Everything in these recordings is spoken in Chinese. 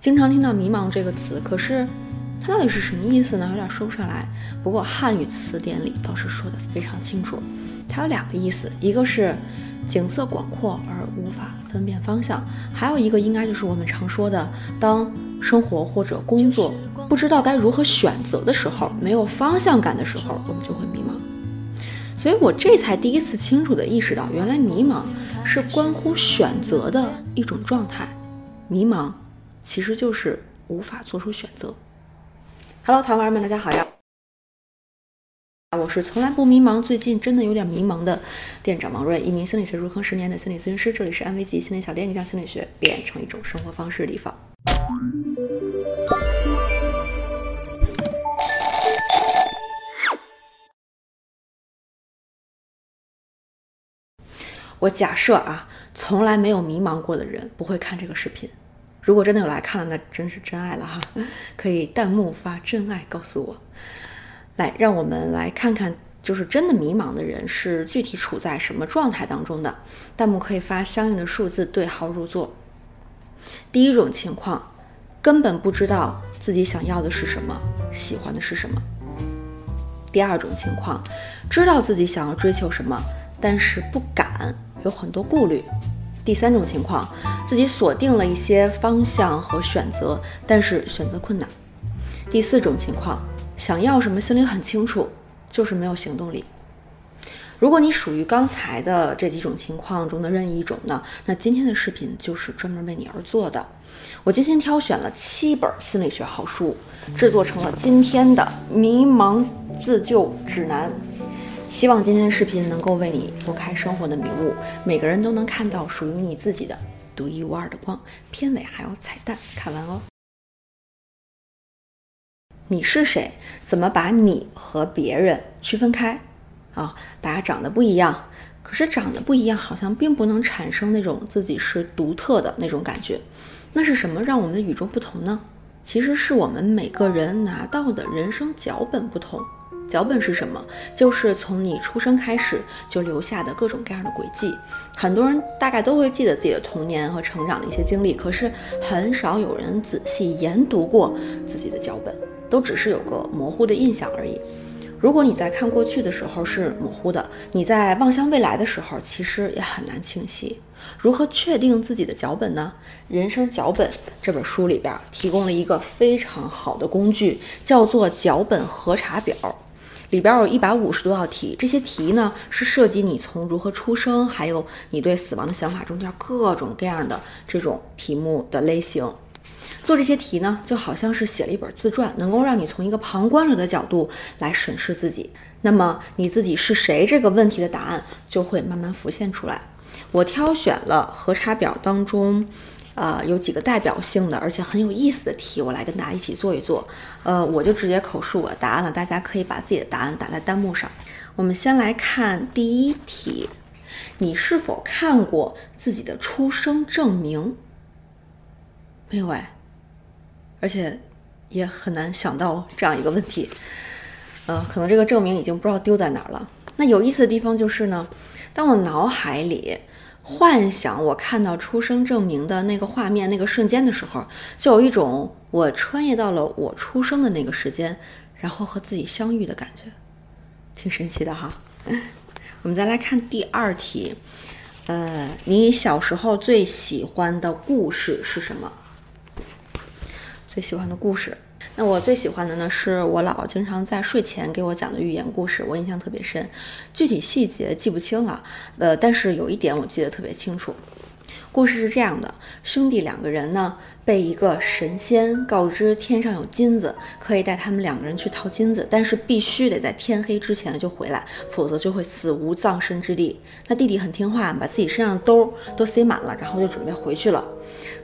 经常听到“迷茫”这个词，可是它到底是什么意思呢？有点说不上来。不过汉语词典里倒是说的非常清楚，它有两个意思，一个是景色广阔而无法分辨方向，还有一个应该就是我们常说的，当生活或者工作不知道该如何选择的时候，没有方向感的时候，我们就会迷茫。所以我这才第一次清楚地意识到，原来迷茫是关乎选择的一种状态。迷茫其实就是无法做出选择。Hello，台湾人们，大家好呀！我是从来不迷茫，最近真的有点迷茫的店长王瑞，一名心理学入坑十年的心理咨询师。这里是安慰剂心理小店，将心理学变成一种生活方式的地方。我假设啊，从来没有迷茫过的人不会看这个视频。如果真的有来看，那真是真爱了哈！可以弹幕发真爱告诉我。来，让我们来看看，就是真的迷茫的人是具体处在什么状态当中的。弹幕可以发相应的数字对号入座。第一种情况，根本不知道自己想要的是什么，喜欢的是什么。第二种情况，知道自己想要追求什么，但是不敢。有很多顾虑。第三种情况，自己锁定了一些方向和选择，但是选择困难。第四种情况，想要什么心里很清楚，就是没有行动力。如果你属于刚才的这几种情况中的任意一种呢，那今天的视频就是专门为你而做的。我精心挑选了七本心理学好书，制作成了今天的迷茫自救指南。希望今天的视频能够为你拨开生活的迷雾，每个人都能看到属于你自己的独一无二的光。片尾还有彩蛋，看完哦。你是谁？怎么把你和别人区分开？啊，大家长得不一样，可是长得不一样，好像并不能产生那种自己是独特的那种感觉。那是什么让我们的与众不同呢？其实是我们每个人拿到的人生脚本不同。脚本是什么？就是从你出生开始就留下的各种各样的轨迹。很多人大概都会记得自己的童年和成长的一些经历，可是很少有人仔细研读过自己的脚本，都只是有个模糊的印象而已。如果你在看过去的时候是模糊的，你在望向未来的时候其实也很难清晰。如何确定自己的脚本呢？《人生脚本》这本书里边提供了一个非常好的工具，叫做脚本核查表。里边有一百五十多道题，这些题呢是涉及你从如何出生，还有你对死亡的想法中间各种各样的这种题目的类型。做这些题呢，就好像是写了一本自传，能够让你从一个旁观者的角度来审视自己。那么你自己是谁这个问题的答案就会慢慢浮现出来。我挑选了核查表当中。呃，有几个代表性的，而且很有意思的题，我来跟大家一起做一做。呃，我就直接口述我的答案了，大家可以把自己的答案打在弹幕上。我们先来看第一题：你是否看过自己的出生证明？没有哎，而且也很难想到这样一个问题。呃，可能这个证明已经不知道丢在哪儿了。那有意思的地方就是呢，当我脑海里。幻想我看到出生证明的那个画面、那个瞬间的时候，就有一种我穿越到了我出生的那个时间，然后和自己相遇的感觉，挺神奇的哈。我们再来看第二题，呃，你小时候最喜欢的故事是什么？最喜欢的故事。那我最喜欢的呢，是我姥姥经常在睡前给我讲的寓言故事，我印象特别深，具体细节记不清了，呃，但是有一点我记得特别清楚。故事是这样的：兄弟两个人呢，被一个神仙告知天上有金子，可以带他们两个人去淘金子，但是必须得在天黑之前就回来，否则就会死无葬身之地。那弟弟很听话，把自己身上的兜都塞满了，然后就准备回去了。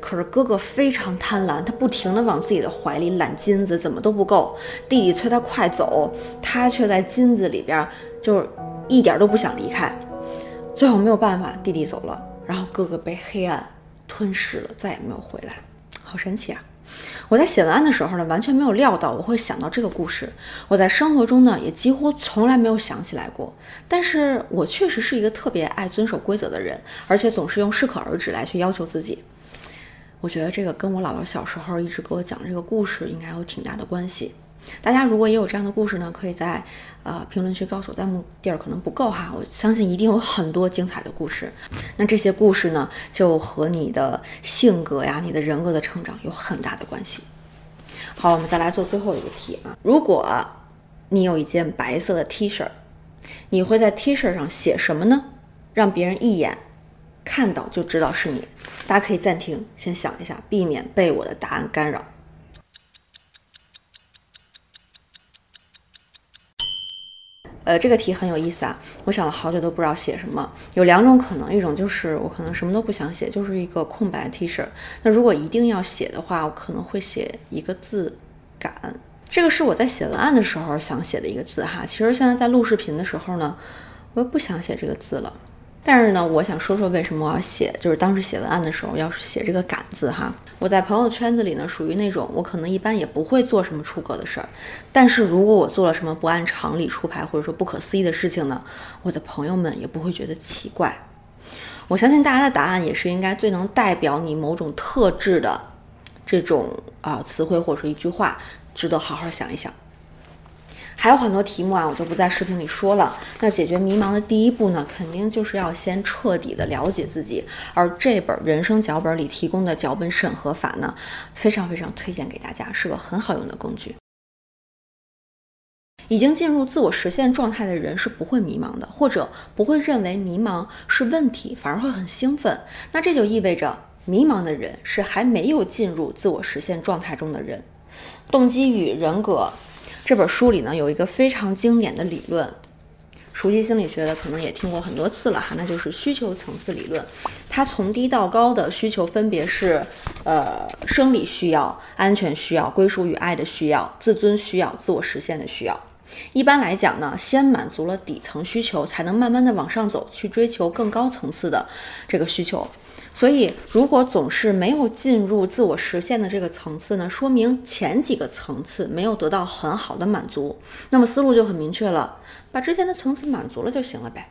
可是哥哥非常贪婪，他不停地往自己的怀里揽金子，怎么都不够。弟弟催他快走，他却在金子里边就是一点都不想离开。最后没有办法，弟弟走了。然后哥哥被黑暗吞噬了，再也没有回来，好神奇啊！我在写文案的时候呢，完全没有料到我会想到这个故事。我在生活中呢，也几乎从来没有想起来过。但是我确实是一个特别爱遵守规则的人，而且总是用适可而止来去要求自己。我觉得这个跟我姥姥小时候一直给我讲这个故事应该有挺大的关系。大家如果也有这样的故事呢，可以在呃评论区告诉我。弹幕地儿可能不够哈，我相信一定有很多精彩的故事。那这些故事呢，就和你的性格呀、你的人格的成长有很大的关系。好，我们再来做最后一个题啊。如果你有一件白色的 T 恤，你会在 T 恤上写什么呢？让别人一眼看到就知道是你。大家可以暂停，先想一下，避免被我的答案干扰。呃，这个题很有意思啊，我想了好久都不知道写什么。有两种可能，一种就是我可能什么都不想写，就是一个空白 T 恤。那如果一定要写的话，我可能会写一个字“感”。这个是我在写文案的时候想写的一个字哈。其实现在在录视频的时候呢，我又不想写这个字了。但是呢，我想说说为什么我要写，就是当时写文案的时候要写这个“感”字哈。我在朋友圈子里呢，属于那种我可能一般也不会做什么出格的事儿，但是如果我做了什么不按常理出牌或者说不可思议的事情呢，我的朋友们也不会觉得奇怪。我相信大家的答案也是应该最能代表你某种特质的这种啊词汇或者说一句话，值得好好想一想。还有很多题目啊，我就不在视频里说了。那解决迷茫的第一步呢，肯定就是要先彻底的了解自己。而这本人生脚本里提供的脚本审核法呢，非常非常推荐给大家，是个很好用的工具。已经进入自我实现状态的人是不会迷茫的，或者不会认为迷茫是问题，反而会很兴奋。那这就意味着迷茫的人是还没有进入自我实现状态中的人。动机与人格。这本书里呢有一个非常经典的理论，熟悉心理学的可能也听过很多次了哈，那就是需求层次理论。它从低到高的需求分别是，呃，生理需要、安全需要、归属与爱的需要、自尊需要、自我实现的需要。一般来讲呢，先满足了底层需求，才能慢慢的往上走，去追求更高层次的这个需求。所以，如果总是没有进入自我实现的这个层次呢，说明前几个层次没有得到很好的满足。那么思路就很明确了，把之前的层次满足了就行了呗。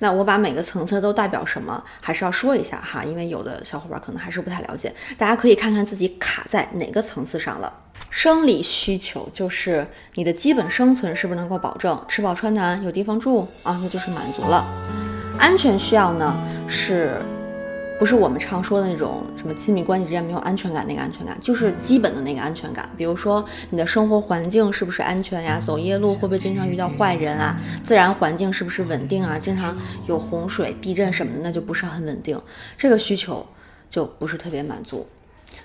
那我把每个层次都代表什么，还是要说一下哈，因为有的小伙伴可能还是不太了解。大家可以看看自己卡在哪个层次上了。生理需求就是你的基本生存是不是能够保证吃饱穿暖、有地方住啊？那就是满足了。安全需要呢是。不是我们常说的那种什么亲密关系之间没有安全感那个安全感，就是基本的那个安全感。比如说你的生活环境是不是安全呀？走夜路会不会经常遇到坏人啊？自然环境是不是稳定啊？经常有洪水、地震什么的，那就不是很稳定。这个需求就不是特别满足。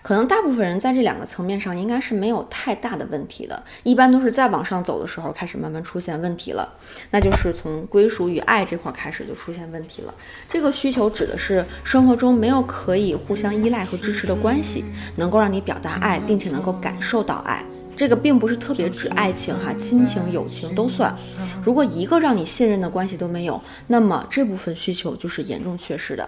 可能大部分人在这两个层面上应该是没有太大的问题的，一般都是再往上走的时候开始慢慢出现问题了，那就是从归属与爱这块开始就出现问题了。这个需求指的是生活中没有可以互相依赖和支持的关系，能够让你表达爱，并且能够感受到爱。这个并不是特别指爱情哈，亲情、友情都算。如果一个让你信任的关系都没有，那么这部分需求就是严重缺失的。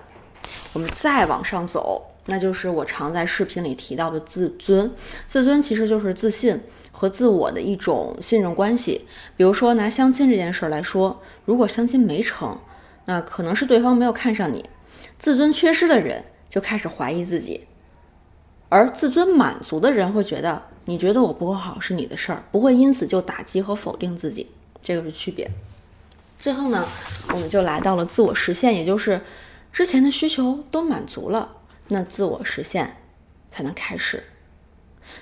我们再往上走。那就是我常在视频里提到的自尊，自尊其实就是自信和自我的一种信任关系。比如说拿相亲这件事儿来说，如果相亲没成，那可能是对方没有看上你，自尊缺失的人就开始怀疑自己，而自尊满足的人会觉得你觉得我不够好是你的事儿，不会因此就打击和否定自己，这个是区别。最后呢，我们就来到了自我实现，也就是之前的需求都满足了。那自我实现才能开始。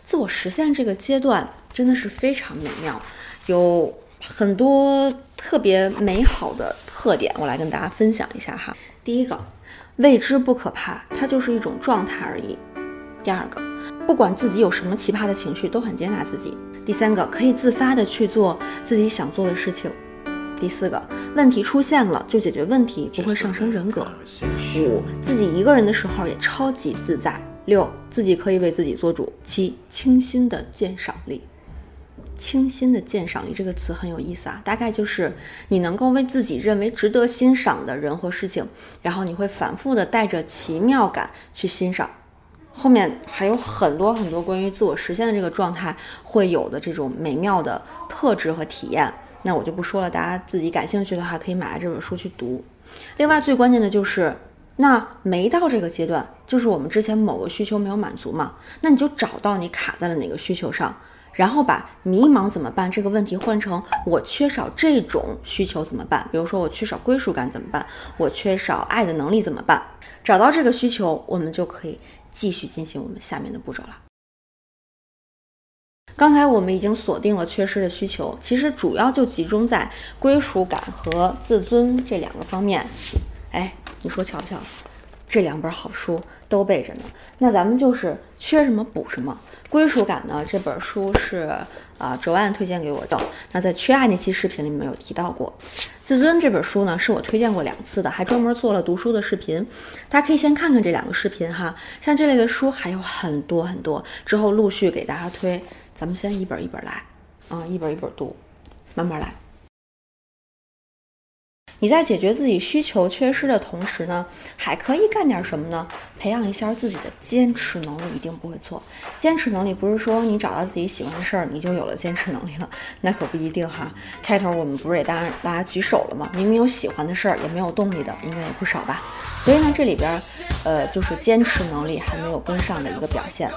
自我实现这个阶段真的是非常美妙，有很多特别美好的特点，我来跟大家分享一下哈。第一个，未知不可怕，它就是一种状态而已。第二个，不管自己有什么奇葩的情绪，都很接纳自己。第三个，可以自发的去做自己想做的事情。第四个问题出现了就解决问题，不会上升人格。五自己一个人的时候也超级自在。六自己可以为自己做主。七清新的鉴赏力。清新的鉴赏力这个词很有意思啊，大概就是你能够为自己认为值得欣赏的人和事情，然后你会反复的带着奇妙感去欣赏。后面还有很多很多关于自我实现的这个状态会有的这种美妙的特质和体验。那我就不说了，大家自己感兴趣的话，可以买来这本书去读。另外，最关键的就是那没到这个阶段，就是我们之前某个需求没有满足嘛？那你就找到你卡在了哪个需求上，然后把迷茫怎么办这个问题换成我缺少这种需求怎么办？比如说我缺少归属感怎么办？我缺少爱的能力怎么办？找到这个需求，我们就可以继续进行我们下面的步骤了。刚才我们已经锁定了缺失的需求，其实主要就集中在归属感和自尊这两个方面。哎，你说巧不巧？这两本好书都备着呢。那咱们就是缺什么补什么。归属感呢？这本书是啊，周安推荐给我的。那在缺爱那期视频里面有提到过。自尊这本书呢，是我推荐过两次的，还专门做了读书的视频。大家可以先看看这两个视频哈。像这类的书还有很多很多，之后陆续给大家推。咱们先一本一本来，啊，一本一本读，慢慢来。你在解决自己需求缺失的同时呢，还可以干点什么呢？培养一下自己的坚持能力，一定不会错。坚持能力不是说你找到自己喜欢的事儿，你就有了坚持能力了，那可不一定哈。开头我们不是也大家大家举手了吗？明明有喜欢的事儿，也没有动力的，应该也不少吧。所以呢，这里边，呃，就是坚持能力还没有跟上的一个表现。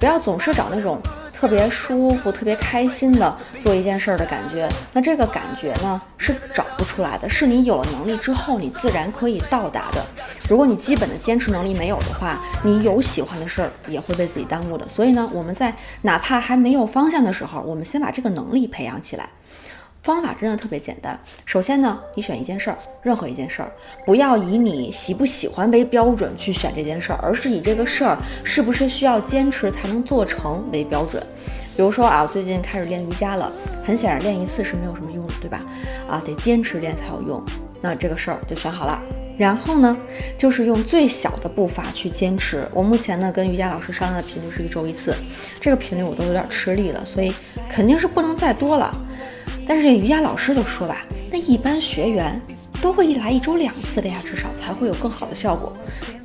不要总是找那种。特别舒服、特别开心的做一件事儿的感觉，那这个感觉呢是找不出来的，是你有了能力之后，你自然可以到达的。如果你基本的坚持能力没有的话，你有喜欢的事儿也会被自己耽误的。所以呢，我们在哪怕还没有方向的时候，我们先把这个能力培养起来。方法真的特别简单。首先呢，你选一件事儿，任何一件事儿，不要以你喜不喜欢为标准去选这件事儿，而是以这个事儿是不是需要坚持才能做成为标准。比如说啊，我最近开始练瑜伽了，很显然练一次是没有什么用的，对吧？啊，得坚持练才有用。那这个事儿就选好了。然后呢，就是用最小的步伐去坚持。我目前呢跟瑜伽老师商量的频率是一周一次，这个频率我都有点吃力了，所以肯定是不能再多了。但是这瑜伽老师都说吧，那一般学员都会一来一周两次的呀，至少才会有更好的效果。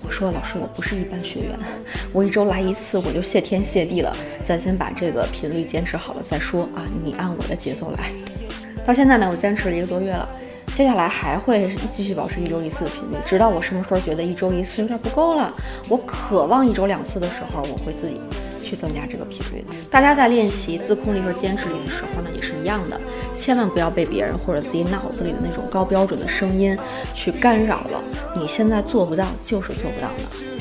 我说老师，我不是一般学员，我一周来一次我就谢天谢地了。咱先把这个频率坚持好了再说啊，你按我的节奏来。到现在呢，我坚持了一个多月了，接下来还会继续保持一周一次的频率，直到我什么时候觉得一周一次有点不够了，我渴望一周两次的时候，我会自己去增加这个频率的。大家在练习自控力和坚持力的时候呢，也是一样的。千万不要被别人或者自己脑子里的那种高标准的声音去干扰了。你现在做不到，就是做不到的。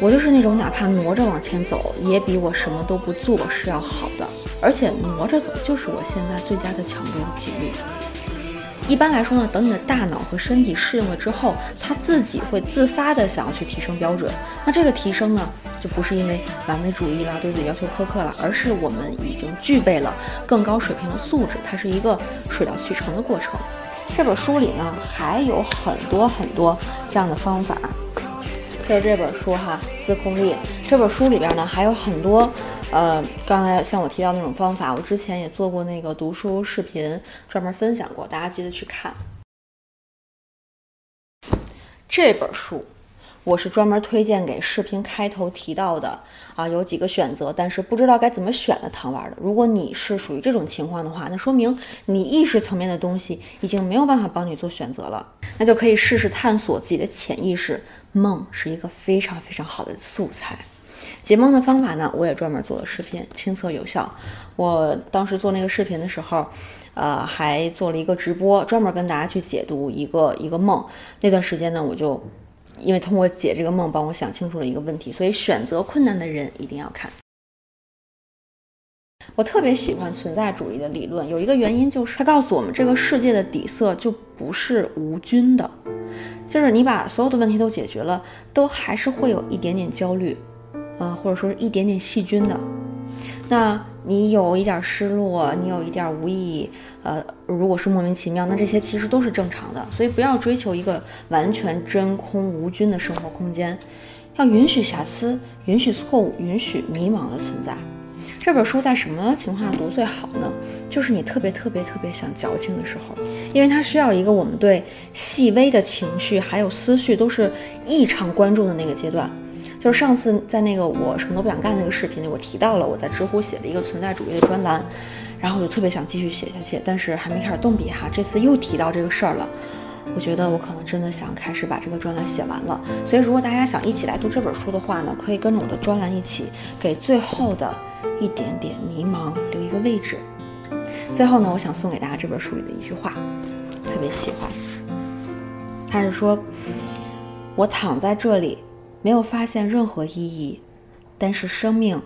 我就是那种哪怕挪着往前走，也比我什么都不做是要好的。而且挪着走就是我现在最佳的强度和频率。一般来说呢，等你的大脑和身体适应了之后，它自己会自发的想要去提升标准。那这个提升呢？就不是因为完美主义啦，对自己要求苛刻了，而是我们已经具备了更高水平的素质，它是一个水到渠成的过程。这本书里呢还有很多很多这样的方法，就是这本书哈，自控力。这本书里边呢还有很多，呃，刚才像我提到那种方法，我之前也做过那个读书视频，专门分享过，大家记得去看这本书。我是专门推荐给视频开头提到的啊，有几个选择，但是不知道该怎么选的糖丸的。如果你是属于这种情况的话，那说明你意识层面的东西已经没有办法帮你做选择了，那就可以试试探索自己的潜意识。梦是一个非常非常好的素材。解梦的方法呢，我也专门做了视频，亲测有效。我当时做那个视频的时候，呃，还做了一个直播，专门跟大家去解读一个一个梦。那段时间呢，我就。因为通过解这个梦，帮我想清楚了一个问题，所以选择困难的人一定要看。我特别喜欢存在主义的理论，有一个原因就是它告诉我们，这个世界的底色就不是无菌的，就是你把所有的问题都解决了，都还是会有一点点焦虑，呃，或者说是一点点细菌的。那你有一点失落，你有一点无意义，呃，如果是莫名其妙，那这些其实都是正常的。所以不要追求一个完全真空无菌的生活空间，要允许瑕疵，允许错误，允许迷茫的存在。这本书在什么情况下读最好呢？就是你特别特别特别想矫情的时候，因为它需要一个我们对细微的情绪还有思绪都是异常关注的那个阶段。就是上次在那个我什么都不想干那个视频里，我提到了我在知乎写的一个存在主义的专栏，然后我就特别想继续写下去，但是还没开始动笔哈。这次又提到这个事儿了，我觉得我可能真的想开始把这个专栏写完了。所以，如果大家想一起来读这本书的话呢，可以跟着我的专栏一起，给最后的一点点迷茫留一个位置。最后呢，我想送给大家这本书里的一句话，特别喜欢。他是说：“我躺在这里，没有发现任何意义，但是生命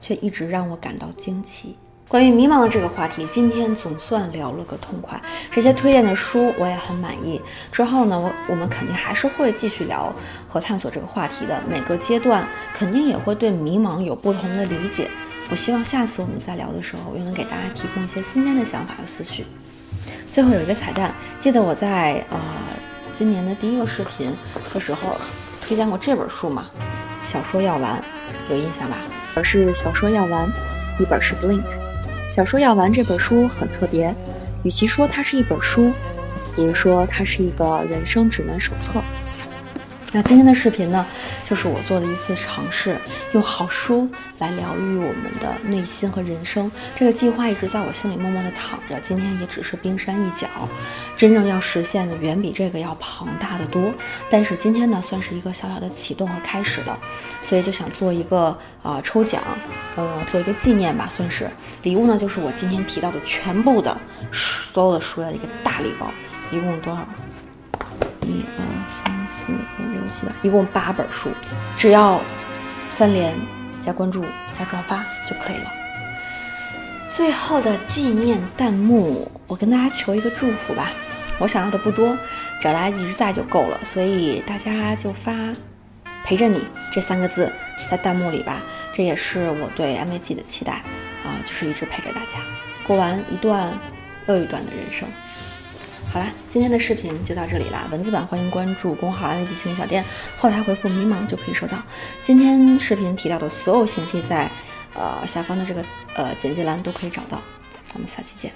却一直让我感到惊奇。”关于迷茫的这个话题，今天总算聊了个痛快。这些推荐的书我也很满意。之后呢，我我们肯定还是会继续聊和探索这个话题的。每个阶段肯定也会对迷茫有不同的理解。我希望下次我们再聊的时候，又能给大家提供一些新鲜的想法和思绪。最后有一个彩蛋，记得我在呃今年的第一个视频的时候推荐过这本书吗？小说药丸，有印象吧？而是小说药丸，一本是 Blink。小说药丸这本书很特别，与其说它是一本书，不如说它是一个人生指南手册。那今天的视频呢，就是我做的一次尝试，用好书来疗愈我们的内心和人生。这个计划一直在我心里默默的躺着，今天也只是冰山一角，真正要实现的远比这个要庞大的多。但是今天呢，算是一个小小的启动和开始了，所以就想做一个呃抽奖，呃做一个纪念吧，算是礼物呢，就是我今天提到的全部的所有的书的一个大礼包，一共多少？一。共八本书，只要三连加关注加转发就可以了。最后的纪念弹幕，我跟大家求一个祝福吧。我想要的不多，只要大家一直在就够了。所以大家就发“陪着你”这三个字在弹幕里吧。这也是我对 MAG 的期待啊，就是一直陪着大家，过完一段又一段的人生。好啦，今天的视频就到这里啦。文字版欢迎关注公号“安慰剂心理小店”，后台回复“迷茫”就可以收到。今天视频提到的所有信息，在呃下方的这个呃简介栏都可以找到。我们下期见。